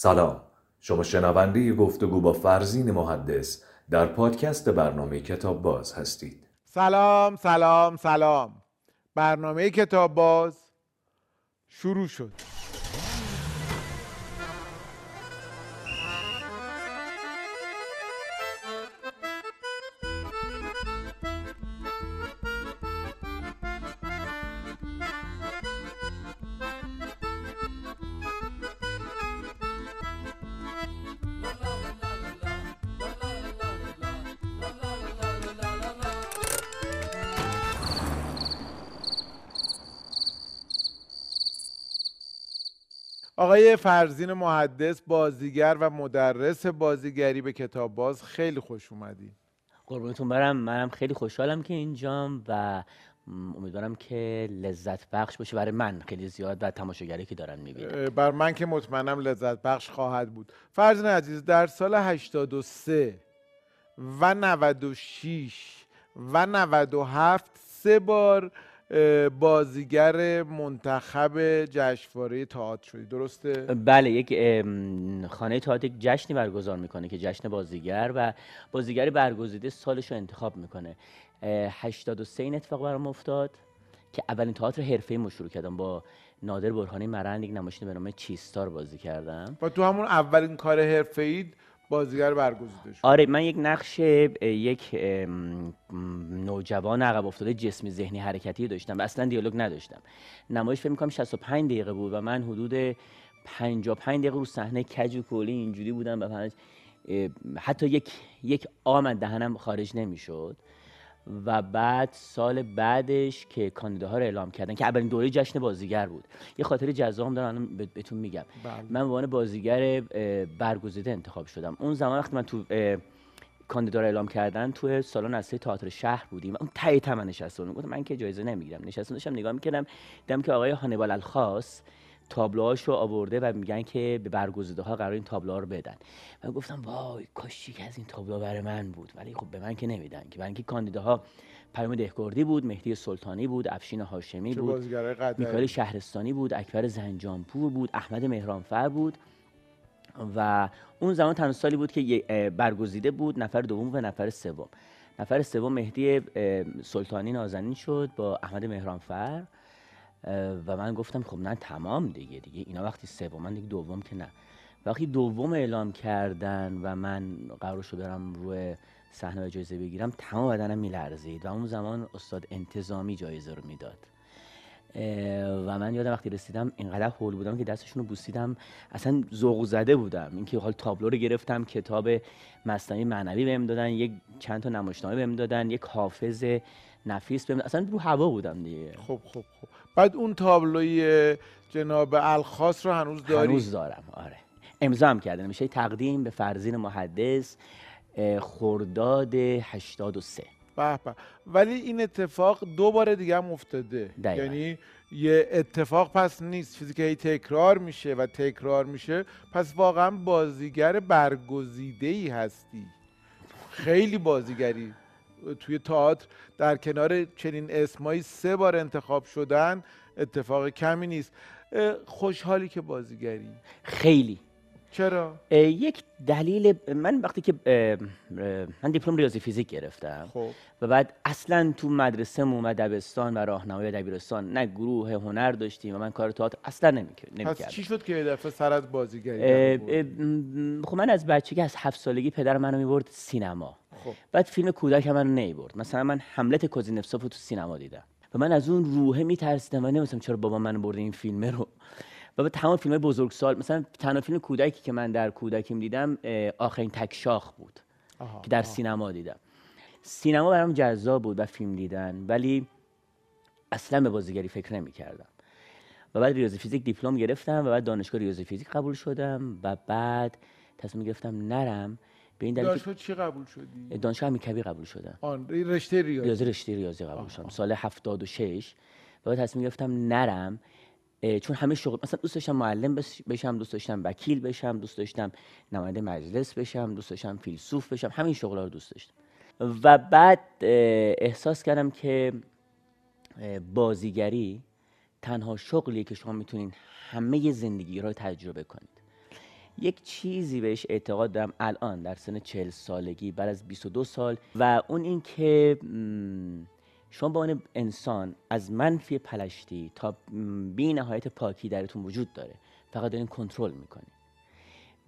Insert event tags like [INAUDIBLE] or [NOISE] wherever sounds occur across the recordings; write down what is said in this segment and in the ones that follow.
سلام. شما شنونده گفتگو با فرزین محدث در پادکست برنامه کتاب باز هستید. سلام سلام سلام. برنامه کتاب باز شروع شد. آقای فرزین محدث بازیگر و مدرس بازیگری به کتاب باز خیلی خوش اومدی. قربونتون برم. منم خیلی خوشحالم که اینجام و امیدوارم که لذت بخش باشه. برای من خیلی زیاد و تماشاگری که دارن می‌بینن. بر من که مطمئنم لذت بخش خواهد بود. فرزین عزیز در سال 83 و 96 و 97 سه بار بازیگر منتخب جشنواره تئاتر شدی. درسته؟ بله یک خانه تئاتر یک جشنی برگزار می‌کنه که جشن بازیگر و بازیگر برگزیده سالش رو انتخاب می‌کنه. 83 این اتفاق برام افتاد که اولین تئاتر حرفه‌ای ما شروع کردم. با نادر برهانی مرند یک نمایش به نام چیستار بازی کردم. و تو همون اولین کار حرفه‌ای بازیگر برگزیده شد. آره من یک نقش یک نوجوان عقب افتاده جسمی ذهنی حرکتی داشتم و اصلا دیالوگ نداشتم. نمایش فکر می‌کنم 65 دقیقه بود و من حدود 55 دقیقه رو صحنه کج و کولی اینجوری بودم و حتی یک یک آم از دهنم خارج نمی‌شد. و بعد سال بعدش که کاندیداها رو اعلام کردن که اولین دوره جشن بازیگر بود. یه خاطر جذاب دارم بهتون میگم. بله. من به عنوان بازیگر برگزیده انتخاب شدم. اون زمان وقتی من تو کاندیدا رو اعلام کردن تو سالن اصلی تئاتر شهر بودیم. اون تایی تمن نشسته بودم گفتم من که جایزه نمی‌گیرم. نشستم داشتم نگاه می‌کردم. دیدم که آقای هانیبال الخاص تابلوهاشو آورده و میگن که به برگزیده ها قرار این تابلوها رو بدن. من گفتم وای کاش که از این تابلو برای من بود. ولی خب به من که نمیدن که. برای اینکه کاندیداها پیام دهکردی بود مهدی سلطانی بود افشین هاشمی بود میکائیل شهرستانی بود اکبر زنجانپور بود احمد مهرانفر بود. و اون زمان تنها سالی بود که برگزیده بود نفر دوم و نفر سوم. نفر سوم مهدی سلطانی نازنین شد با احمد مهرانفر. و من گفتم خب نه تمام دیگه دیگه اینا وقتی سوم من دیگه دوم که نه. وقتی دوم اعلام کردن و من قرار شد برم روی صحنه جایزه بگیرم تمام بدنم میلرزید و اون زمان استاد انتظامی جایزه رو می‌داد. و من یادم وقتی رسیدم اینقدر هول بودم که دستشون رو بوسیدم. اصلا ذوق زده بودم. اینکه حال تابلو رو گرفتم کتاب مصنوی معنوی بهم دادن یک چند تا نمایشنامه بهم دادن یک حافظ نفیس بهم اصلا رو هوا بودم دیگه. خب خب خب. بعد اون تابلوی جناب الخاص رو هنوز داری؟ هنوز دارم آره. امضا هم کردن میشه تقدیم به فرزین محدث خرداد 83 به به. ولی این اتفاق دو بار دیگه هم افتاده. دقیقا. یعنی یه اتفاق پس نیست. چیزی که هی تکرار میشه و تکرار میشه پس واقعا بازیگر برگزیده ای هستی. خیلی بازیگری. توی تئاتر در کنار چنین اسمایی سه بار انتخاب شدن اتفاق کمی نیست. خوشحالی که بازیگری. خیلی. چرا؟ یک دلیل من وقتی که من دیپلم ریاضی فیزیک گرفتم خب. و بعد اصلا تو مدرسه و دبستان و راهنمای دبیرستان نه گروه هنر داشتیم و من کار تئاتر اصلا نمی‌کردم پس چی شد که یه دفعه سرت بازیگری خب من از بچگی از هفت سالگی پدر منو می‌برد سینما. خب. بعد فیلم کودک منو نمی‌برد مثلا من حملت کوزینفسوف رو تو سینما دیدم. و من از اون روحه میترسیدم و نمی‌دونم چرا بابا منو برده این فیلم رو. و به تمام فیلم بزرگسال مثلا تنها فیلم کودکی که من در کودکیم دیدم آخرین تک شاخ بود آها، که در آها. سینما دیدم. سینما برام جذاب بود و فیلم دیدن ولی اصلا به بازیگری فکر نمی کردم و بعد ریاضی فیزیک دیپلم گرفتم و بعد دانشگاه ریاضی فیزیک قبول شدم و بعد تصمیم گرفتم نرم به این دلیل دانشگاه چی قبول شدی؟ دانشگاه امیرکبیر قبول شدم. آن رشته ریاضی. ریاضی رشته ریاضی قبول شدم. سال 76 و بعد تصمیم گرفتم نرم چون همه شغل مثلا دوست داشتم معلم بش- بشم دوست داشتم وکیل بشم دوست داشتم نماینده مجلس بشم دوست داشتم فیلسوف بشم همین شغلا رو دوست داشتم. و بعد احساس کردم که بازیگری تنها شغلیه که شما می‌تونین همه زندگی رو تجربه کنید یک چیزی بهش اعتقاد دارم الان در سن چهل سالگی بعد از 22 سال. و اون این که شما با عنوان انسان از منفی پلشتی تا بی نهایت پاکی درتون وجود داره. فقط دارین کنترل می‌کنید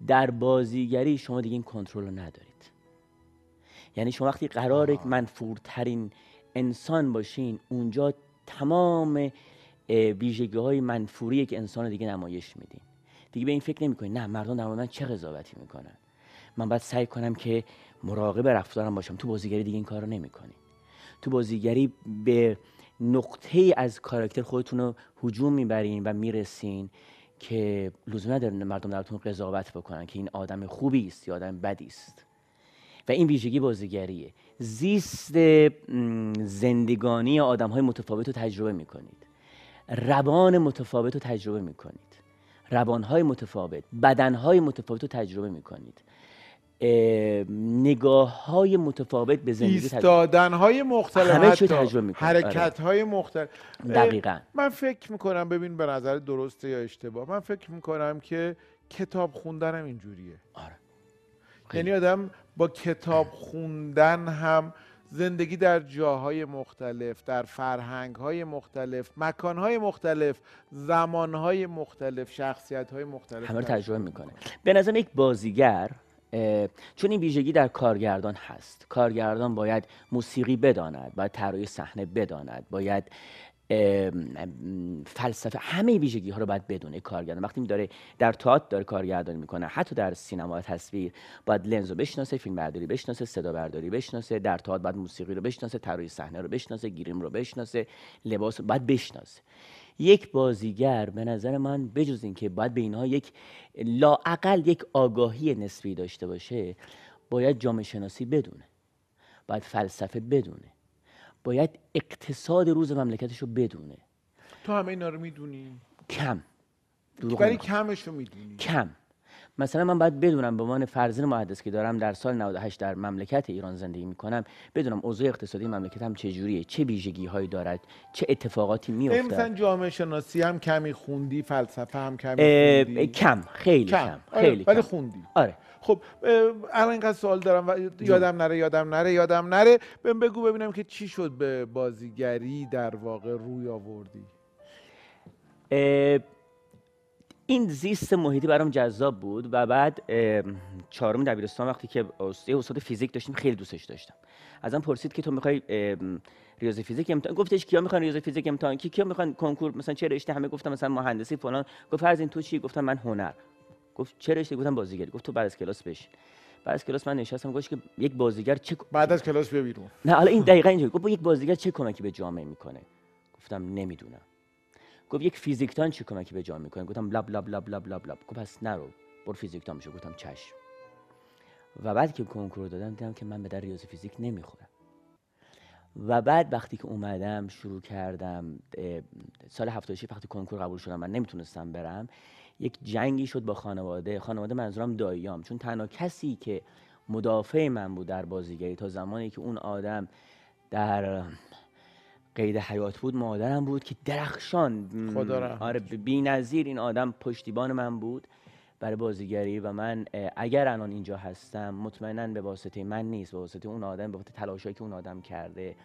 در بازیگری شما دیگه این کنترل رو ندارید. یعنی شما وقتی قرار منفورترین انسان باشین اونجا تمام ویژگی های منفوری یک انسان رو دیگه نمایش میدین. دیگه به این فکر نمی‌کنین نه مردم در من چه قضاوتی می‌کنن؟ من باید سعی کنم که مراقب رفتارم باشم. تو بازیگری دیگه این کار رو نمی‌کنین تو بازیگری به نقطه از کاراکتر خودتون رو هجوم می‌برین و می‌رسین که لزوم نداره مردم درتون قضاوت بکنن که این آدم خوبی است یا آدم بدی است و این ویژگی بازیگریه. زیست زندگانی آدم های متفاوت رو تجربه می‌کنید. روان متفاوت رو تجربه می‌کنید. روان های متفاوت بدن های متفاوت رو تجربه می‌کنید نگاه های متفاوت به زندگی ایستادن های مختلف همه چی تجربه می‌کنی. آره. حرکت های مختلف دقیقاً. من فکر می‌کنم ببین به نظر درسته یا اشتباه من فکر می‌کنم که کتاب خوندنم اینجوریه آره یعنی آدم با کتاب خوندن هم زندگی در جاهای مختلف در فرهنگهای مختلف مکانهای مختلف زمانهای مختلف شخصیتهای مختلف همه تجربه می‌کنه. به نظرم یک بازیگر چون این ویژگی در کارگردان هست. کارگردان باید موسیقی بداند باید طراحی صحنه بداند باید فلسفه همه ویژگی ها رو باید بدونه کارگردان. وقتی داره در تئاتر داره کارگردانی می‌کنه حتی در سینما و تصویر باید لنز رو بشناسه فیلم برداری بشناسه صدا برداری بشناسه در تئاتر باید موسیقی رو بشناسه طراحی صحنه رو بشناسه گریم رو بشناسه لباس رو باید بشناسه. یک بازیگر به نظر من بجز اینکه باید به اینها یک لاعقل یک آگاهی نسبی داشته باشه باید جامعه شناسی بدونه. باید فلسفه بدونه. باید اقتصاد روز مملکتش رو بدونه. تو همه اینا رو می‌دونی؟ کم. ولی. کمش رو می‌دونی. کم. مثلا من باید بدونم به عنوان فرزند محدث که دارم در سال 98 در مملکت ایران زندگی می‌کنم بدونم اوضاع اقتصادی مملکتم چه جوریه چه ویژگی هایی دارد چه اتفاقاتی میفته مثلا جامعه شناسی هم کمی خوندی فلسفه هم کمی خوندی؟ کم خیلی کم, آره، خیلی ولی کم. خوندی. آره. خب الان اینقدر سوال دارم و یادم نره یادم نره یادم نره. بهم بگو ببینم که چی شد به بازیگری در واقع روی آوردی. این زیست محیطی برام جذاب بود و بعد چهارم دبیرستان وقتی که یه استاد فیزیک داشتیم خیلی دوستش داشتم. ازم پرسید که تو می‌خوای ریاضی فیزیک امتحان گفتش کیا می‌خوان ریاضی فیزیک امتحان کی کیا می‌خوان کنکور مثلا چه رشته همه گفتم مثلا مهندسی فلان. گفت فرض این تو چی؟ گفتم من هنر. گفت چه رشته؟ گفتم بازیگری گفت تو بعد از کلاس بشین. بعد از کلاس من نشستم گفت که یک بازیگر چه بعد از کلاس بیا بیرون. نه حالا این دقیقا اینجوری. گفت یک بازیگر چه کمکی به جامعه می‌کنه؟ گفتم نمی‌دونم. گفت یک فیزیکدان چه کمکی به جامعه می‌کنه؟ گفتم لب لب لب لب لب لب گفت پس نرو برو فیزیکدان بشو. گفتم چشم. و بعد که کنکور دادم دیدم که من به در ریاضی فیزیک نمی‌خورم. و بعد وقتی که اومدم شروع کردم سال 76 وقتی کنکور قبول شدم من نمی‌تونستم برم یک جنگی شد با خانواده. خانواده منظورم داییام. چون تنها کسی که مدافع من بود در بازیگری تا زمانی که اون آدم در قید حیات بود مادرم بود که درخشان. خدا رحمتش آره بی نظیر این آدم پشتیبان من بود برای بازیگری و من اگر الان اینجا هستم مطمئنا به واسطه من نیست به واسطه اون آدم به واسطه تلاشایی که اون آدم کرده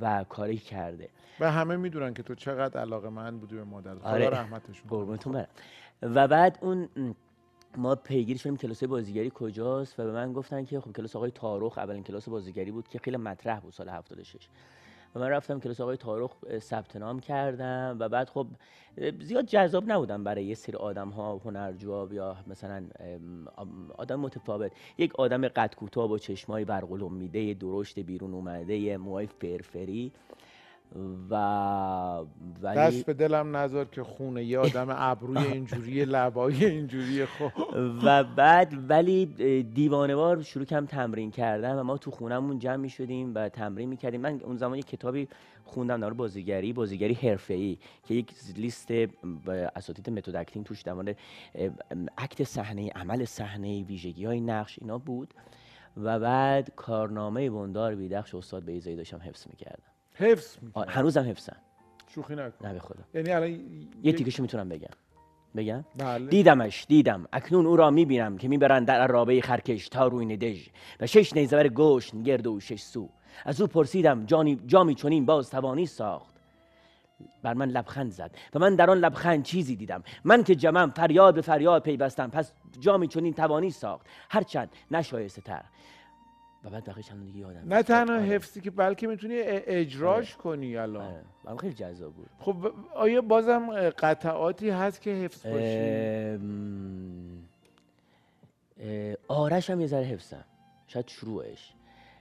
و کاری کرده. و همه می‌دونن که تو چقدر علاقه من بودی به مادر. خدا آره. رحمتشون. قربونتون برم. و بعد اون ما پیگیری شدیم کلاس بازیگری کجاست و به من گفتن که خب کلاس آقای تارخ اولین کلاس بازیگری بود که خیلی مطرح بود سال 76 و من رفتم کلاس آقای تارخ ثبت نام کردم و بعد خب زیاد جذاب نبودم برای یه سری آدم ها هنرجو یا مثلا آدم متفاوت. یک آدم قد کوتاه با چشمای برقلومیده درشت بیرون اومده موهای فرفری. و ولی دست به دلم نذار که خونه. یه آدم ابروی اینجوری لبای اینجوری خب. و بعد ولی دیوانوار شروع کردم تمرین کردم و ما تو خونمون جمع می شدیم و تمرین می کردیم. من اون زمان یک کتابی خوندم در بازیگری بازیگری حرفه‌ای که یک لیست اساتید method acting توش در مورد act صحنه عمل صحنه ویژگی های نقش اینا بود. و بعد کارنامه بندار بیدخش استاد بیضایی داشتم حفظ می‌کردم. حفظ می‌کنه هنوزم حفظم شوخی نکن. نه به خدا. یعنی الان یه یک- تیکشو می‌تونم بگم. بگم؟ بله. دیدمش دیدم. اکنون او را می‌بینم که می‌برند در ارابه خرکش تا رویین دژ و شش نیزور گوشت گرد و شش سو. از او پرسیدم جانی جامی چنین باز توانی ساخت؟ بر من لبخند زد و من در آن لبخند چیزی دیدم. من که جمم فریاد به فریاد پیوستم پس جامی چنین توانی ساخت؟ هرچند نشایسته تر. و بعد بقیه چند دیگه یادم نه. تنها. حفظی که بلکه می‌تونی اجراش کنی الان. آره. برام خیلی جذاب بود. خب آیا بازم قطعاتی هست که حفظ باشی؟ آرش هم یه ذره حفظم. شاید شروعش.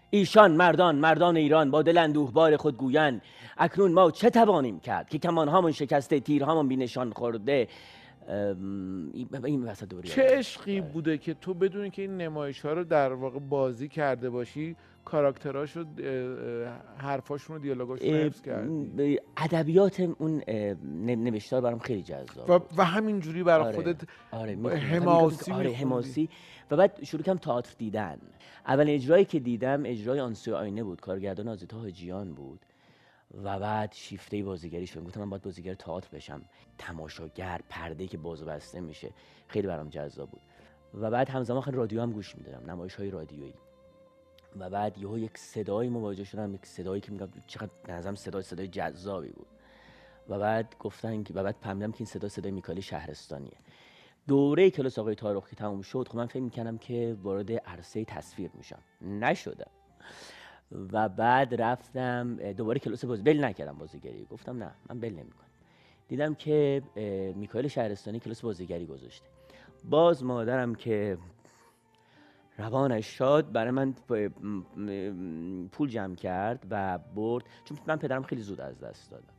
ایشان مردان مردان ایران با دل اندوهبار خود گویند. اکنون ما چه توانیم کرد که کمانهامون شکسته تیرهامون بی نشان خورده. این این وسط دوباره چه. عشقی بوده که تو بدونی که این نمایش ها رو در واقع بازی کرده باشی کاراکتراش رو حرفاشون رو دیالوگاشون رو حفظ کردی ادبیات اون نوشتار برام خیلی جذاب و. و همینجوری برای آره. خودت آره می‌خوندم. حماسی آره. حماسی و بعد شروع کردم تئاتر دیدن اول اجرایی که دیدم اجرای آنسوی آینه بود کارگردان آزیتا حاجیان بود و بعد شیفته بازیگری شدم گفتم من باید بازیگر تئاتر بشم. تماشاگر پرده که باز بسته میشه. خیلی برام جذاب بود. و بعد همزمان خیلی رادیو هم گوش می‌دادم. نمایش های رادیویی. و بعد یهو یک صدایی مواجه شدم. یک صدایی که میگم چقدر نظرم صدای صدای جذابی بود. و بعد گفتن که و بعد فهمیدم که این صدا صدای میکالی شهرستانیه. دوره کلاس آقای تارخ که تموم شد. خب من فکر می‌کنم که وارد عرصه تصویر میشم. نشدم. و بعد رفتم دوباره کلاس بازی بل نکردم بازیگری. گفتم نه من بل نمی‌کنم. دیدم که اه، میکائیل شهرستانی کلاس بازیگری گذاشته. باز مادرم که روانش شاد برای من پول جمع کرد و برد. چون من پدرم خیلی زود از دست دادم.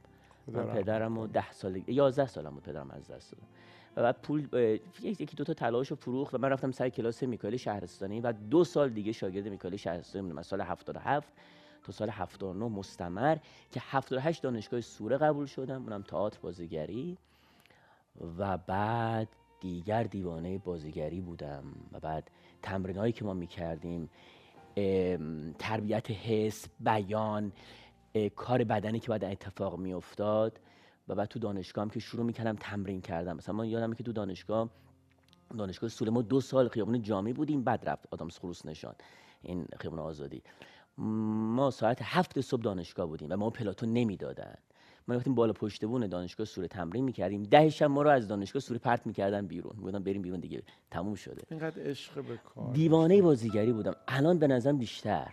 من پدرم رو ده سال یازده سالم بود پدرم از دست دادم. و بعد پول یکی دو تا تلاش رو فروخت و من رفتم سر کلاس میکائیل شهرستانی و دو سال دیگه شاگرد میکائیل شهرستانی بودم سال 77 تا سال 79 مستمر که 78 دانشگاه سوره قبول شدم اونم تئاتر بازیگری و بعد دیگر دیوانه بازیگری بودم و بعد تمرین هایی که ما می‌کردیم تربیت حس بیان کار بدنی که بعد اتفاق میافتاد. و بعد تو دانشگاه هم که شروع می‌کردم تمرین کردم مثلا من یادمه که تو دانشگاه دانشگاه سوله ما دو سال خیابون جامی بودیم بعد رفت آدامس خروس نشان. این خیابون آزادی. ما ساعت هفت صبح دانشگاه بودیم و ما پلاتون نمی‌دادن. ما رفتیم بالا پشت بون دانشگاه سوره تمرین می‌کردیم. ده شب ما رو از دانشگاه سوره پرت می‌کردن بیرون. می‌گفتن بریم بیرون دیگه. تموم شده. اینقدر عشق به کار. دیوانه بازیگری بودم. الان به نظرم بیشتر.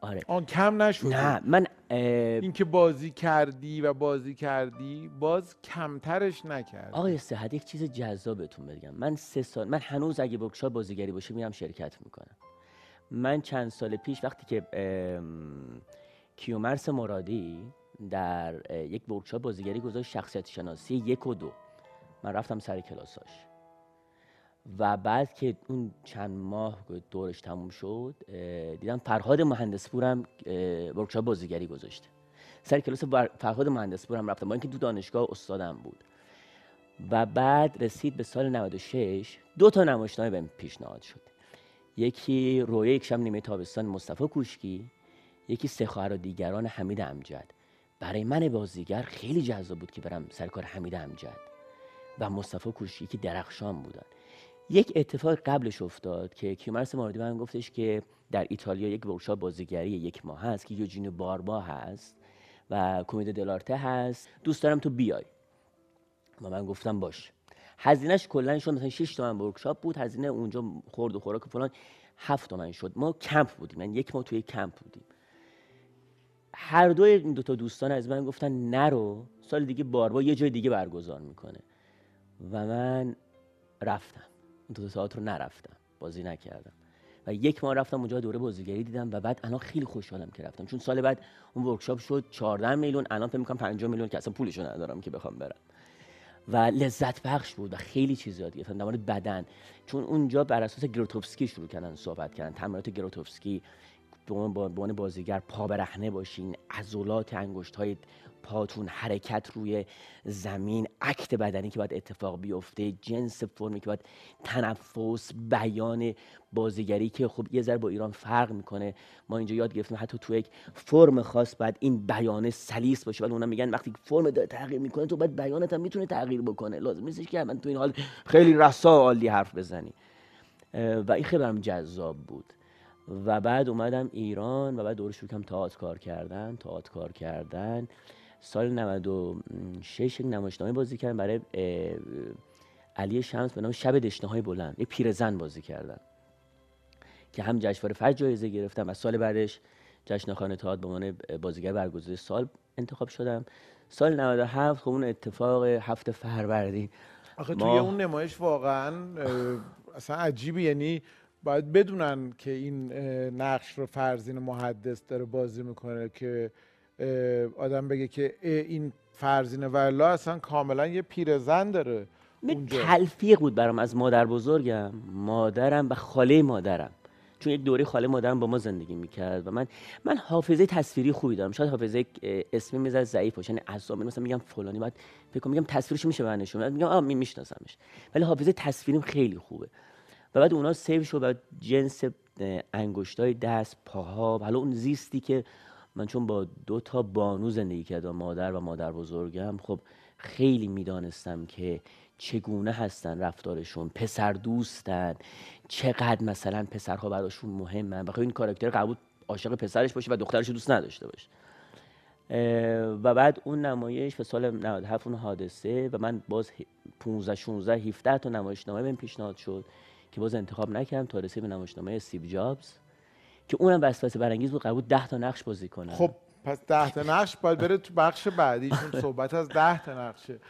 آره. آن کم نشد نه من اینکه بازی کردی و بازی کردی باز کمترش نکردی. آقای صحت یک چیز جذابتون بگم. من سه سال من هنوز اگه ورکشاپ بازیگری باشه میرم شرکت می‌کنم. من چند سال پیش وقتی که کیومرس مرادی در یک ورکشاپ بازیگری گذاشت شخصیت شناسی یک و دو. من رفتم سر کلاساش و بعد که اون چند ماه دورش تموم شد دیدم فرهاد مهندسپورم اه، ورکشاپ بازیگری گذاشته سر کلاس فرهاد مهندسپورم رفتم با اینکه تو دانشگاه استادم بود. و بعد رسید به سال 96 دو تا نمایشنامه بهم پیشنهاد شد. یکی رویه یک شب نیمه تابستان مصطفی کوشکی یکی سه خواهر دیگران حمید امجد. برای من بازیگر خیلی جذاب بود که برم سر کار حمید امجد و مصطفی کوشکی که درخشان بودن. یک اتفاق قبلش افتاد که کیومرث مرادی من گفتش که در ایتالیا یک workshop بازیگری یک ماه هست که یوجنیو باربا هست و commedia dell'arte هست. دوست دارم تو بیای. و من گفتم باش. هزینهش کلا شد مثلا 6 تومن workshop بود هزینه اونجا خورد و خوراک و فلان 7 تومن شد. ما کمپ بودیم یعنی یک ماه توی کمپ بودیم. هر دوی این دو تا دوستان از من گفتن نرو سال دیگه باربا یه جای دیگه برگزار می‌کنه. و من رفتم. دو تئاتر رو نرفتم. بازی نکردم. و یک ماه رفتم اونجا دوره بازیگری دیدم و بعد الان خیلی خوشحالم که رفتم. چون سال بعد اون ورکشاپ شد 14 میلیون الان فکر می‌کنم 50 میلیون که اصلا پولشو ندارم که بخوام برم. و لذت بخش بود و خیلی چیز یاد گرفتم. در مورد بدن. چون اونجا بر اساس گروتوفسکی شروع کردن صحبت کردن. تمرینات گروتوفسکی به عنوان بازیگر پا برهنه باشین عضلات انگشت های پاتون حرکت روی زمین اکت بدنی که باید اتفاق بیفته جنس فرمی که باید تنفس بیان بازیگری که خب یه ذره با ایران فرق می‌کنه. ما اینجا یاد گرفتیم حتی تو یک فرم خاص باید این بیانه سلیس باشه. ولی اونا میگن وقتی فرم داره تغییر می‌کنه تو باید بیانت هم می‌تونه تغییر بکنه. لازم نیستش که من تو این حال خیلی رسا عالی حرف بزنی. و این خیلی برام جذاب بود. و بعد اومدم ایران و بعد دور شروع کردم تئاتر کار کردن تئاتر کار کردن. سال 96 یک نمایشنامه بازی کردم برای علی شمس به نام شب دشنه های بلند یه پیرزن بازی کردم که هم جشنواره فجر جایزه گرفتم و سال بعدش جشن خانه تئاتر به عنوان بازیگر برگزیده سال انتخاب شدم. سال 97 خب اون اتفاق هفته فروردین. آخه توی اون نمایش واقعا اصلا عجیبه. یعنی باید بدونن که این نقش رو فرزین محدث داره بازی می‌کنه که آدم بگه که این فرزین ولا اصلا کاملا یه پیرزن داره اونجا. تلفیق بود برام از مادر بزرگم. مادرم و خاله مادرم. چون یک دوره خاله مادرم با ما زندگی می‌کرد و من من حافظه تصویری خوبی دارم. شاید حافظه اسمی می‌ذاره ضعیف باشه یعنی اسامی مثلا میگم فلانی. بعد فکر میگم تصویرش میشه من نشون میگم آ میشناسمش. ولی حافظه تصویریم خیلی خوبه. و بعد اونا سیو شد و جنس انگشتای دست پاها حالا اون زیستی که من چون با دو تا بانو زندگی کردم مادر و مادر بزرگم خب خیلی می‌دانستم که چگونه هستن رفتارشون پسر دوستن چقدر مثلا پسرها براشون مهمن. بخاطر این کاراکتر قبول عاشق پسرش باشه و دخترش دوست نداشته باشه و بعد اون نمایش به سال 97 اون حادثه و من باز 15 16 17 تا نمایشنامه بهم پیشنهاد شد که باز انتخاب نکردم تا رسید به نمایشنامه استیو جابز. که اونم وسوسه برانگیز بود قرار 10 تا نقش بازی کنه خب پس 10 تا نقش باید بره تو بخش بعدی چون صحبت از 10 تا نقشه.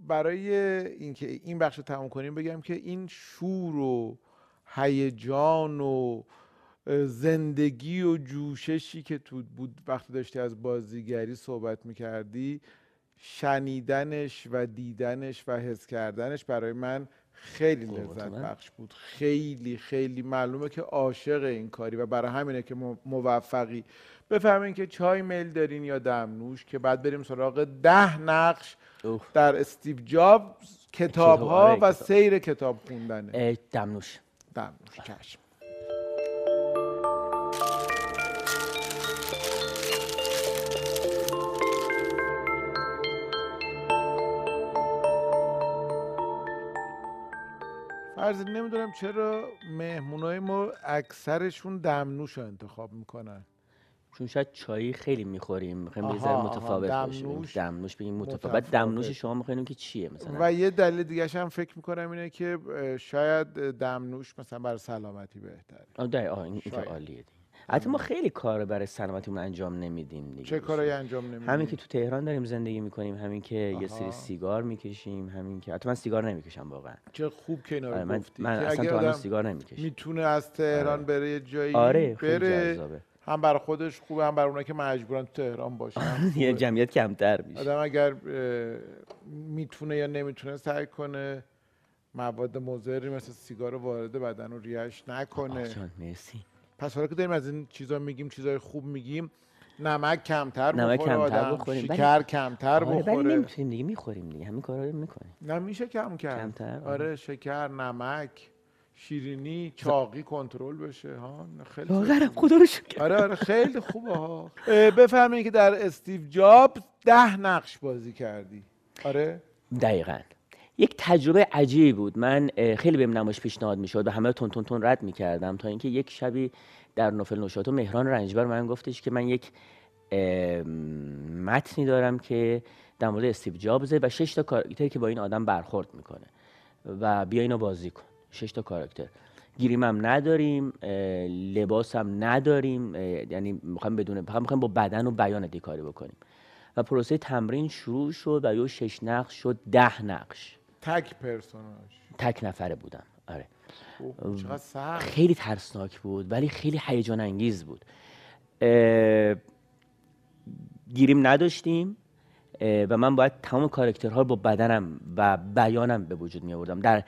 برای اینکه این بخش رو تموم کنیم بگم که این شور و هیجان و زندگی و جوششی که تو بود وقتی داشتی از بازیگری صحبت می‌کردی شنیدنش و دیدنش و حس کردنش برای من خیلی لذت بخش بود. خیلی خیلی معلومه که عاشق این کاری و برای همینه که موفقی. بفهمین که چای میل دارین یا دمنوش که بعد بریم سراغ ده نقش در استیو جاب کتاب ها آره، و سیر کتاب خوندنه. دمنوش دمنوش کشم فرض نمی‌دونم چرا مهمونای ما اکثرشون دمنوش رو انتخاب می‌کنن. چون شاید چایی خیلی می‌خوریم می‌خوایم یه ذره متفاوت باشیم. دمنوش؟ بگیم متفاوت. بعد دمنوش شما می‌خوایم که چیه مثلا؟ و یه دلیل دیگه هم فکر می‌کنم اینه که شاید دمنوش مثلا برای سلامتی بهتره. آه این, این عالیه حتی ما خیلی کار برای سلامتیمون انجام نمیدیم دیگه چه کارایی انجام نمیدیم؟ همین که تو تهران داریم زندگی می‌کنیم همین که یه سری سیگار می‌کشیم همین که حتی من سیگار نمی‌کشم واقعا. چه خوب که اینا رو آره من, من اصلا تو سیگار نمی‌کشم می‌تونه از تهران آره. بره یه جایی آره بره هم برای خودش خوبه هم برای اونایی که مجبورن تو تهران باشن [LAUGHS] یه جمعیت کمتر میشه. آدم اگر می‌تونه یا نمی‌تونه سعی کنه مواد مضری مثل سیگار وارد بدن و ریش نکنه. جان مرسی. پس حالا که داریم از این چیزا میگیم چیزای خوب میگیم نمک کمتر نمک بخوره کمتر آدم بخوریم. شکر کمتر آره بخوره. ولی نمی‌تونیم دیگه می‌خوریم دیگه. همین کارا رو می‌کنیم. نه میشه کم کرد. کمتر؟ آره شکر نمک شیرینی چاقی کنترل بشه. ها خیلی واقعا خدا رو شکر. آره آره خیلی خوبه ها. بفهمین که در استیو جاب ده نقش بازی کردی. آره؟ دقیقاً. یک تجربه عجیبی بود. من خیلی بهم نمایش پیشنهاد می‌شد و همه تون تون تون رد می‌کردم تا اینکه یک شبی در نوفل نوشاتو مهران رنجبر من گفتش که من یک متنی دارم که در مورد استیو جابزه و شش تا کاراکتر که با این آدم برخورد می‌کنه و بیا اینو بازی کن. شش تا کاراکتر. گیریم هم نداریم لباس هم نداریم یعنی می‌خوایم بدونه می‌خوایم با بدن و بیان دیکاری بکنیم. و پروسه تمرین شروع شد و یه شش نقش شد ده نقش. تک پرسوناج تک نفره بودم. آره. خیلی ترسناک بود ولی خیلی هیجان انگیز بود. گیریم نداشتیم و من باید تمام کارکترها رو با بدنم و بیانم به وجود می آوردم در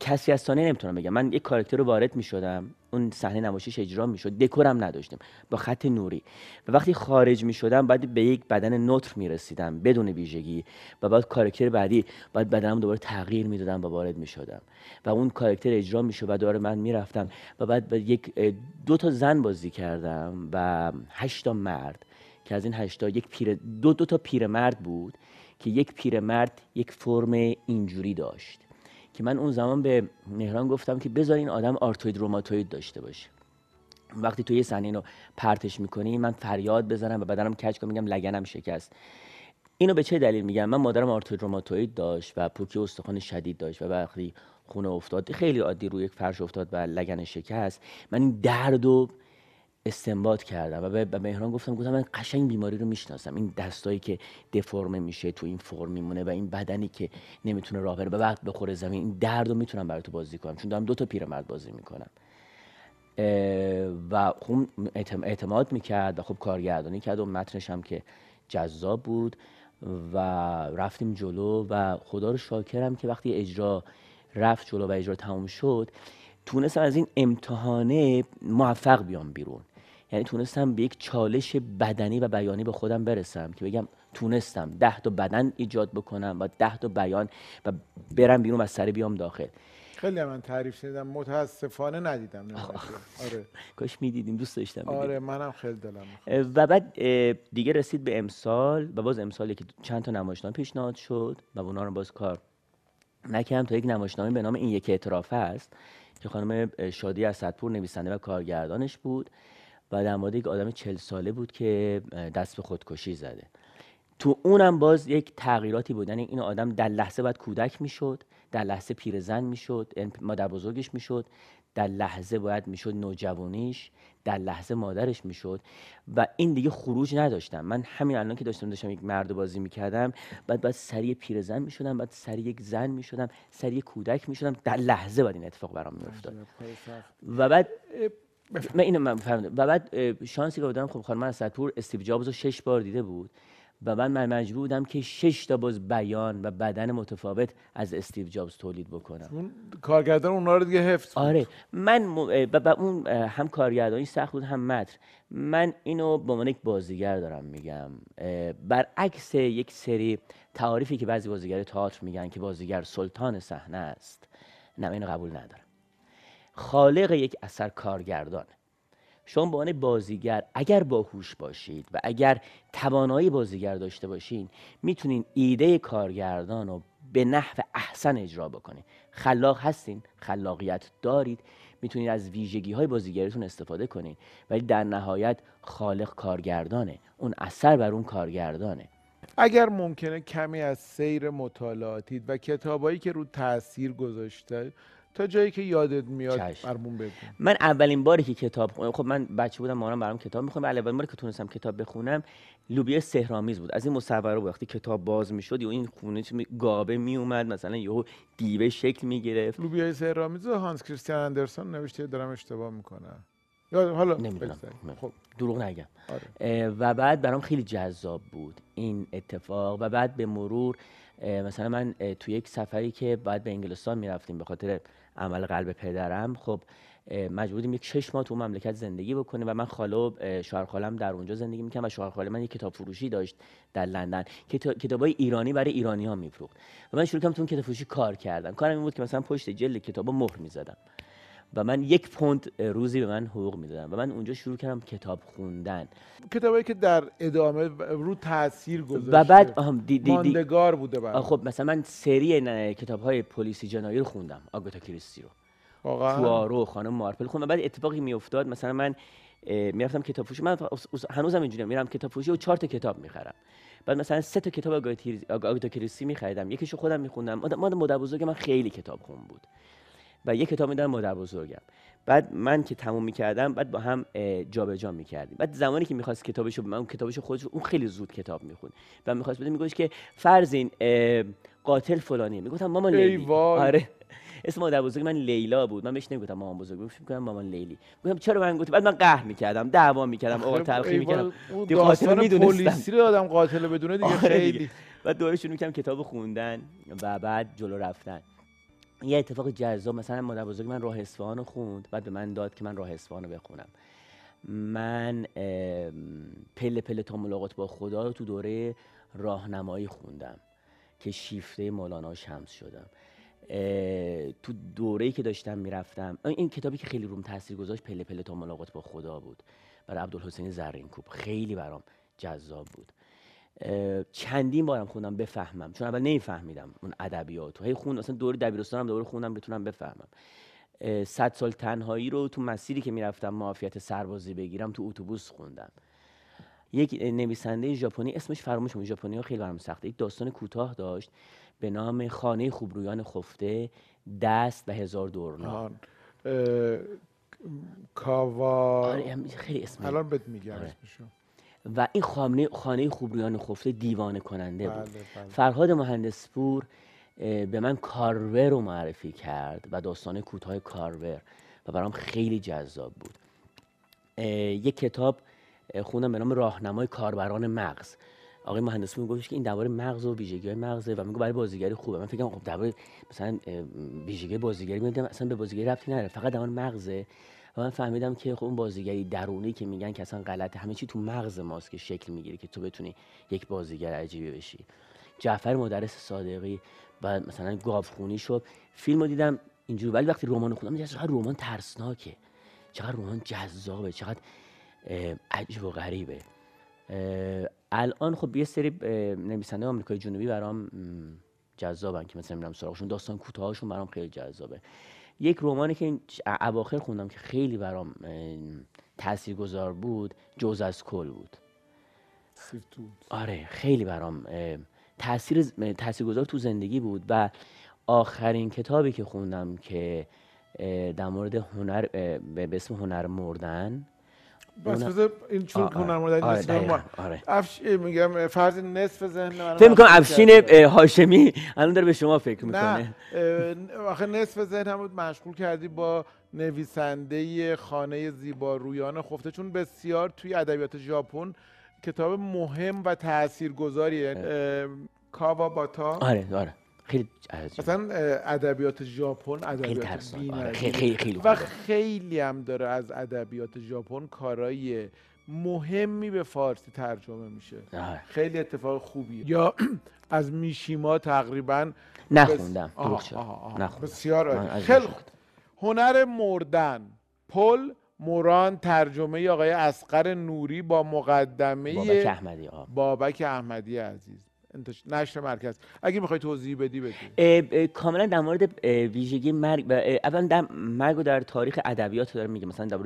کسی از صحنه نمی‌تونم بگم. من یک کاراکتر رو وارد می‌شدم. اون صحنه نمایشش اجرا می‌شد. دکورم نداشتیم با خط نوری. و وقتی خارج می‌شدم بعد به یک بدن نوتر می‌رسیدم. بدون ویژگی. و بعد کاراکتر بعدی. بعد بدنم دوباره تغییر می‌دادم و وارد می‌شدم. و اون کاراکتر اجرا می‌شد و دوباره من می‌رفتم. و بعد یک دو تا زن بازی کردم و هشت تا مرد. که از این هشتا یک پیر دو دو تا پیرمرد بود که یک پیرمرد یک فرم اینجوری داشت. که من اون زمان به مهران گفتم که بذار این آدم آرتوید روماتوید داشته باشه. وقتی تو یه صحنه اینو پرتش می‌کنی من فریاد بزنم و بدنم کج کنم میگم لگنم شکست. اینو به چه دلیل میگم؟ من مادرم آرتوید روماتوید داشت و پوکی استخوان شدید داشت و وقتی خونه افتاد خیلی عادی روی یک فرش افتاد و لگن شکست. من این درد رو استنباط کردم و به مهران گفتم گفتم من قشنگ بیماری رو می‌شناسم. این دستایی که دفرمه میشه تو این فرم میمونه و این بدنی که نمی‌تونه راه بره به وقت بخوره زمین این درد رو می‌تونم برای تو بازی کنم. چون دارم دو تا پیرمرد بازی می‌کنم. و اعتم- اعتماد می‌کرد و خب کارگردانی کرد و متنش هم که جذاب بود و رفتیم جلو و خدا رو شاکرم که وقتی اجرا رفت جلو و اجرا تموم شد تونستم از این امتحانه موفق بیام بیرون. یعنی تونستم به یک چالش بدنی و بیانی به خودم برسم که بگم تونستم ده تا بدن ایجاد بکنم و ده تا بیان و برم بیرون و سری بیام داخل. خیلی من تعریف شنیدم. متاسفانه ندیدم. آره. کاش می‌دیدیم. دوست داشتم. آره منم خیلی دلم و بعد دیگه رسید به امسال و باز امسال که چند تا نمایشنامه پیشنهاد شد و اونا رو باز کار نکردم تا یک نمایشنامه به نام این یک اعتراف است که خانم شادی اسدپور نویسنده و کارگردانش بود. و در مورد یک آدم چل ساله بود که دست به خودکشی زده. تو اونم باز یک تغییراتی بود. یعنی این آدم در لحظه باید کودک می‌شد در لحظه پیرزن می‌شد یعنی مادر بزرگش می‌شد در لحظه باید می‌شد نوجوانیش در لحظه مادرش می‌شد. و این دیگه خروج نداشتم. من همین الان که داشتم داشتم یک مرد بازی می‌کردم بعد بعد سری پیرزن می‌شدم بعد سری یک زن می‌شدم سری کودک می‌شدم. در لحظه باید این اتفاق برام میافتاد. و بعد من اینو من فهمیدم و بعد شانسی که بودم خب خانم اسدپور استیو جابز رو شش بار دیده بود. و من من مجبور بودم که شش تا باز بیان و بدن متفاوت از استیو جابز تولید بکنم. اون کارگردان اونا رو دیگه حفظ بود. آره. من م- و اون هم کارگردانی سخت بود هم متن من اینو به عنوان یک بازیگر دارم میگم. برعکس یک سری تعاریفی که بعضی بازیگر تئاتر میگن که بازیگر سلطان صحنه است. نه اینو قبول ندارم. خالق یک اثر کارگردانه شما به عنوان بازیگر اگر باهوش باشید و اگر توانایی بازیگر داشته باشین می‌تونین ایده کارگردان رو به نحو احسن اجرا بکنین. خلاق هستین خلاقیت دارید می‌تونید از ویژگی های بازیگریتون استفاده کنین. ولی در نهایت خالق کارگردانه. اون اثر بر اون کارگردانه. اگر ممکنه کمی از سیر مطالعاتید و کتابایی که رو تاثیر گذاشته تا جایی که یادت میاد چشم. برمون بگو. من اولین باری که کتاب خب من بچه بودم مامانم برام کتاب می‌خوند اولین باری که تونستم کتاب بخونم لوبیا سهرامیز بود. از این مصوره بود وقتی کتاب باز می‌شد یا این خونه گابه میومد مثلا یهو دیوه شکل می‌گرفت. لوبیای سهرامیز هانس کریستیان اندرسون نوشته دارم اشتباه می‌کنم. یا حالا نمی‌دونم. خب. دروغ نگم. آره. و بعد برام خیلی جذاب بود این اتفاق. و بعد به مرور مثلا من توی یک سفری که بعد به انگلستان می‌رفتیم به خاطر عمل قلب پدرم. خب اه، مجبور بودیم یک شش ماه تو مملکت زندگی بکنیم و من خاله و اه، شوهر خالم در اونجا زندگی می‌کنم و شوهر خاله من یک کتاب فروشی داشت در لندن. کتا- کتابای ایرانی برای ایرانی ها میفروخت. و من شروع کردم تو اون کتاب فروشی کار کردم کارم این بود که مثلا پشت جلد کتابا مهر می‌زدم. و من یک پوند روزی به من حقوق می‌دادن و من اونجا شروع کردم کتاب خوندن. کتابایی که در ادامه رو تاثیر گذاشته. و بعد آهم دی دی دی ماندگار بوده آه، برام خب مثلا من سری کتاب های پلیسی جنایی رو خوندم آگاتا کریستی رو. واقعا؟ پوارو خانم مارپل خوندم. بعد اتفاقی میافتاد مثلا من می‌رفتم کتاب فروشی. من هنوزم اینجوریه میرم کتاب فروشی و چهار تا کتاب می‌خرم. بعد مثلا سه تا کتاب آگاتا کریس- آگ- آگاتا کریستی میخریدم. یکیشو خودم میخوندم. مادر بزرگ من خیلی کتاب خون بود. و یک کتاب می‌دادم مادر بزرگم. بعد من که تموم می‌کردم بعد با هم جابجا می‌کردیم. بعد زمانی که می‌خواست کتابشو من اون کتابشو خودش اون خیلی زود کتاب می‌خوند و می‌خواست بده میگوش که فرزین اه، قاتل فلانی می‌گفتم مامان لیلی. آره. اسم مادر بزرگ من لیلا بود. من بهش نمی‌گفتم مامان بزرگ بهش می‌گفتم مامان لیلی. گفتم چرا من گفتی؟ بعد من قهر می‌کردم دعوا می‌کردم آقا تلخی می‌کردم. دیگه قاتل می‌دونستم. پلیسی رو آدم قاتل بدونه دیگه آره دیگه. خیلی. بعد دوباره شروع می‌کردم کتاب خوندن و بعد جلو رفتن. یه اتفاق جذاب مثلا مادر بزرگ من راه اصفهان رو خوند بعد به من داد که من راه اصفهان رو بخونم. من پله پله تا ملاقات با خدا رو تو دوره راهنمایی خوندم که شیفته مولانا شمس شدم. تو دوره‌ای که داشتم می‌رفتم این کتابی که خیلی روم تاثیر گذاشت پله پله تا ملاقات با خدا بود. برای عبدالحسین زرینکوب. خیلی برام جذاب بود. چندین بارم خوندم بفهمم. چون اول نمیفهمیدم اون ادبیات هی خون مثلا دور دبیرستانم دوباره خوندم بتونم بفهمم. صد سال تنهایی رو تو مسیری که می‌رفتم معافیت سربازی بگیرم تو اتوبوس خوندم. یک نویسنده ژاپنی اسمش فراموش ژاپنی ژاپنی‌ها خیلی برام سخته. یک داستان کوتاه داشت به نام خانه خوبرویان خفته دست و هزار دورنا. کاوا آره خیلی اسم الان بهت میگم آره. و این خانه خانه خوبرویان خفته دیوانه کننده بود. بله بله. فرهاد مهندسپور اه، به من کارور رو معرفی کرد و داستان کوتاه کارور و برام خیلی جذاب بود. یک کتاب خوندم به نام راهنمای کاربران مغز. آقای مهندس میگفتش که این درباره مغز و ویژگی مغزه و میگه برای بازیگری خوبه. من فکرم خب درباره مثلا ویژگی بازیگری میدم اصلا به بازیگری ربطی نداره فقط درباره مغزه. و من فهمیدم که خب اون بازیگری درونی که میگن که اصلا غلطه همه چی تو مغز ماست که شکل می‌گیره که تو بتونی یک بازیگر عجیبی بشی. جعفر مدرس صادقی و مثلا گاوخونی شد. فیلم رو دیدم اینجوری ولی وقتی رمان خوندم دیدم چقدر رمان ترسناکه. چقدر رمان جذابه چقدر عجیب و غریبه. الان خب یه سری نویسنده آمریکای جنوبی برام جذابن که مثلا میرم سراغشون داستان کوتاهاشون برام خیلی جذابه. یک رمانی که اواخر خوندم که خیلی برام تاثیرگذار بود جوز از کل بود. آره خیلی برام تاثیر تاثیرگذار تو زندگی بود و آخرین کتابی که خوندم که در مورد هنر به اسم هنر مردن بس بذار این چون آره. مردن آره، ما- آره. افش میگم فرض نصف ذهن من فکر می‌کنم افشین هاشمی الان داره به شما فکر می‌کنه. نه آخه نصف ذهن هم مشغول کردی با نویسنده خانه زیبا رویان خفته چون بسیار توی ادبیات ژاپن کتاب مهم و تاثیرگذاریه اه، کاوا باتا. آره آره. خیلی عجیبه. مثلا ادبیات ژاپن ادبیات آره. خیلی خیلی خیلی و. خیلی هم داره از ادبیات ژاپن کارای مهمی به فارسی ترجمه میشه. خیلی اتفاق خوبیه یا [CLEARS THROAT] از میشیما تقریبا نخوندم. نخوندم بسیار خیلی خوب هنر مردن پل موران ترجمه آقای اسقر نوری با مقدمه بابک احمدی آه. بابک احمدی عزیز. نشر مرکز. اگه می‌خوای توضیح بدی اه، کاملا در مورد ویژگی مرگ اولا در مرگ در تاریخ ادبیات داره میگه. مثلا در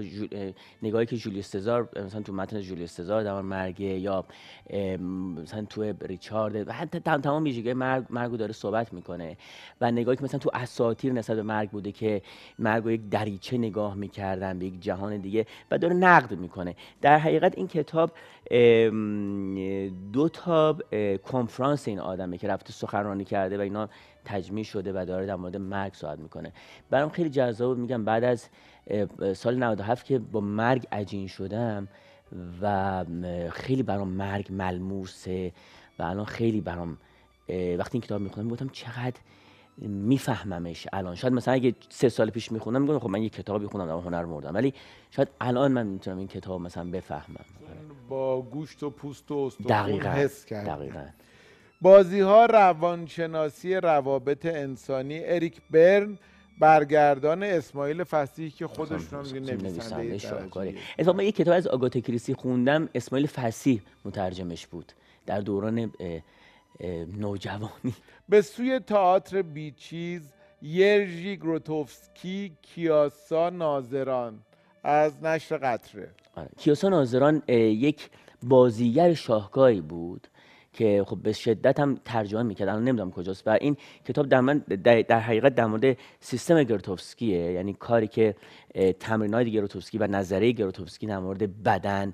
نگاهی که جولیوس سزار مثلا تو متن جولیوس سزار در مرگه یا مثلا تو ریچارد و حتی تم- تمام ویژگی مرگ مرگ رو داره صحبت می‌کنه. و نگاهی که مثلا تو اساطیر نسبت به مرگ بوده که مرگ یک دریچه نگاه می‌کردن به یک جهان دیگه و داره نقد می‌کنه. در حقیقت این کتاب دو تا اه، کنفرانس این آدمه که رفته سخنرانی کرده و اینا تجمیع شده و داره در مورد مرگ صحبت می‌کنه. برام خیلی جذاب. میگم بعد از سال 97 که با مرگ عجین شدم و خیلی برام مرگ ملموسه و الان خیلی برام وقتی این کتاب می‌خونم می‌گفتم چقدر میفهممش الان. شاید مثلا اگه سه سال پیش می‌خونم میگم خب من یه کتابی خوندم در هنر مردم ولی شاید الان من می‌تونم این کتاب مثلا بفهمم. با گوشت و پوست و استخون دقیقا حس کرد دقیقا. بازی ها روانشناسی روابط انسانی اریک برن برگردان اسماعیل فسیح که خودشون هم دیگه نویسنده یک. اتفاقا یه کتاب از آگاتا کریسی خوندم اسماعیل فسیح مترجمش بود. در دوران نوجوانی. به سوی تئاتر بیچیز یرژی گروتوفسکی کیاسا ناظران. از نشر قطره. آره. کیوسا ناظران یک بازیگر شاهکاری بود. که خب به شدت هم ترجمه می‌کرد. الان نمی‌دونم کجاست. و این کتاب در من در, حقیقت در مورد سیستم گروتوفسکیه. یعنی کاری که تمرینات گروتوفسکی و نظریه گروتوفسکی در مورد بدن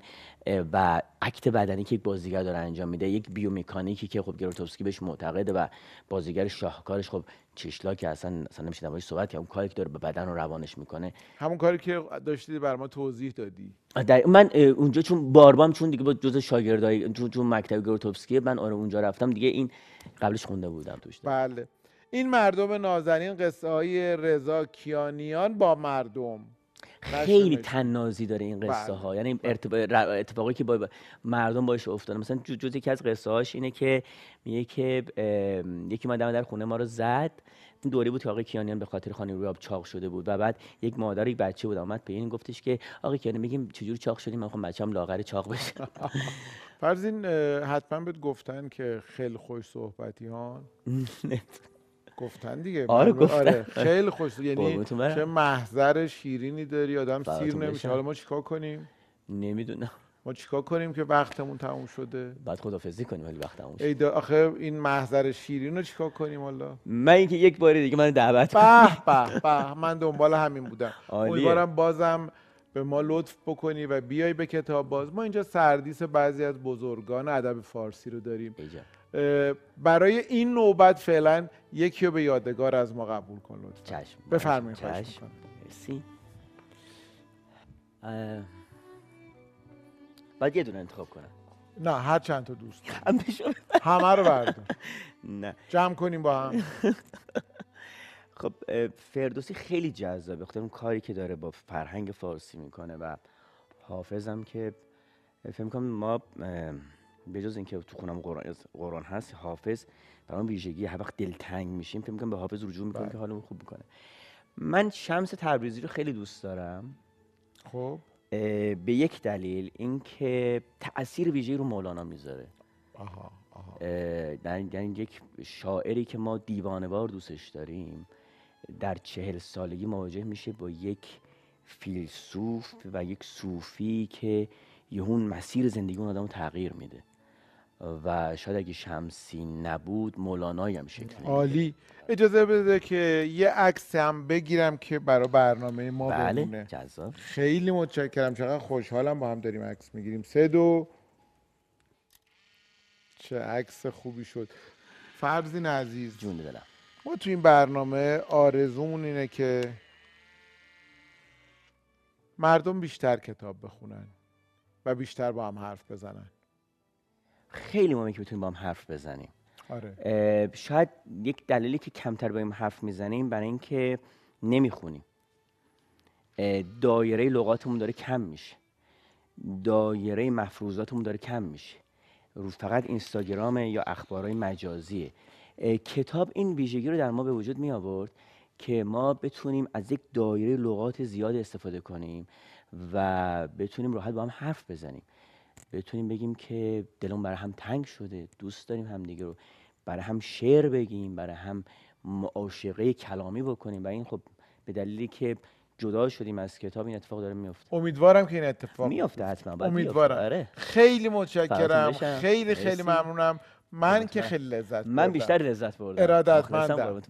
و اکت بدنی که یک بازیگر داره انجام میده یک بیومکانیکی که خب گروتوفسکی بهش معتقده و بازیگر شاهکارش خب چشلا که اصلا اصلا نمیشه دربارش صحبت کرد. اون کاری که داره به بدن و روانش می‌کنه. همون کاری که داشتی بر ما توضیح دادی. در من اونجا چون باربام چون دیگه با جز شاگردای چون چون مکتب گروتوفسکی من آره اونجا رفتم. دیگه این قبلش خونده بودم توش. بله. این مردم نازنین قصه های رضا کیانیان با مردم. خیلی. تنازی داره این قصه بله. ها یعنی ر- اتفاقی که با مردم باش افتاده. مثلا جز یکی از قصه هاش اینه که میگه که یکی ما دم در خونه ما رو زد. این دوره بود که آقای کیانیان به خاطر خانه روی آب چاق شده بود و بعد یک مادر یک بچه بود آمد به این گفتش که آقای کیانیان میگیم چجوری چاق شدیم؟ من می‌خوام بچه‌م لاغر چاق بشه. [LAUGHS] فرزین اه، حتما بهت گفتن که خیلی خوش صحبتی [LAUGHS] ها گفتن دیگه آره، گفتن. آره خیلی خوش [LAUGHS] یعنی. چه محضر شیرینی داری آدم سیر نمیشه. حالا ما چیکار کنیم نمی‌دونم ما چیکار کنیم که وقتمون تموم شده بعد خدافظی کنیم ولی وقت تموم شد. ای دا آخه این محضر شیرین رو چیکار کنیم حالا من اینکه یک بار دیگه من دعوت به به به من دنبال همین بودم. امیدوارم بازم به ما لطف بکنی و بیای به کتاب باز ما اینجا سردیس بعضی از بزرگان ادب فارسی رو داریم ایجا. برای این نوبت فعلا یکی رو به یادگار از ما قبول کن لطفا. چشم بفرمایید خواهش چشم. مرسی. باید یه دونه انتخاب کنم. نه هر چند تا دوست. همه رو بردار. [LAUGHS] نه. جمع کنیم با هم. [LAUGHS] خب فردوسی خیلی جذابه. بخاطر اون کاری که داره با فرهنگ فارسی می‌کنه و حافظم که فکر می‌کنم ما به جز اینکه تو خونم قرآن, قرآن هست حافظ. برام ویژگی هر وقت دلتنگ میشیم فکر می‌کنم به حافظ رجوع می‌کنیم بله. که حالمون خوب می‌کنه. من شمس تبریزی رو خیلی دوست دارم. خب. به یک دلیل اینکه تاثیر ویژه‌ای رو مولانا می‌ذاره. آها آها. یعنی یک شاعری که ما دیوانوار دوستش داریم در چهل سالگی مواجه میشه با یک فیلسوف و یک صوفی که یهون مسیر زندگی اون آدم رو تغییر میده. و شاید اگه شمسی نبود مولانایی هم شکل. عالی. اجازه بده که یه عکس هم بگیرم که برای برنامه ما بله بمونه. جذاب. خیلی متشکرم. چقدر خوشحالم با هم داریم عکس می‌گیریم. سه دو. چه عکس خوبی شد. فرزین عزیز. جون دلم. ما تو این برنامه آرزومون اینه که مردم بیشتر کتاب بخونن و بیشتر با هم حرف بزنن. خیلی مهمه که بتونیم با هم حرف بزنیم. آره. شاید یک دلیلی که کمتر با این حرف می‌زنیم برای اینکه نمی‌خونیم. دایره لغاتمون داره کم میشه. دایره مفروضاتمون داره کم میشه. رو فقط اینستاگرام یا اخبارهای مجازیه. اه، کتاب این ویژگی رو در ما به وجود می آورد که ما بتونیم از یک دایره لغات زیاد استفاده کنیم و بتونیم راحت با هم حرف بزنیم. بتونیم بگیم که دلمون برای هم تنگ شده دوست داریم همدیگه رو برای هم شعر بگیم برای هم معاشقه کلامی بکنیم و این خب به دلیلی که جدا شدیم از کتاب این اتفاق داره میفته امیدوارم که این اتفاق میفته حتما. امیدوارم آره. خیلی متشکرم. خیلی خیلی مرسی. ممنونم من که خیلی لذت من بردم. بیشتر لذت بردم ارادتمندم.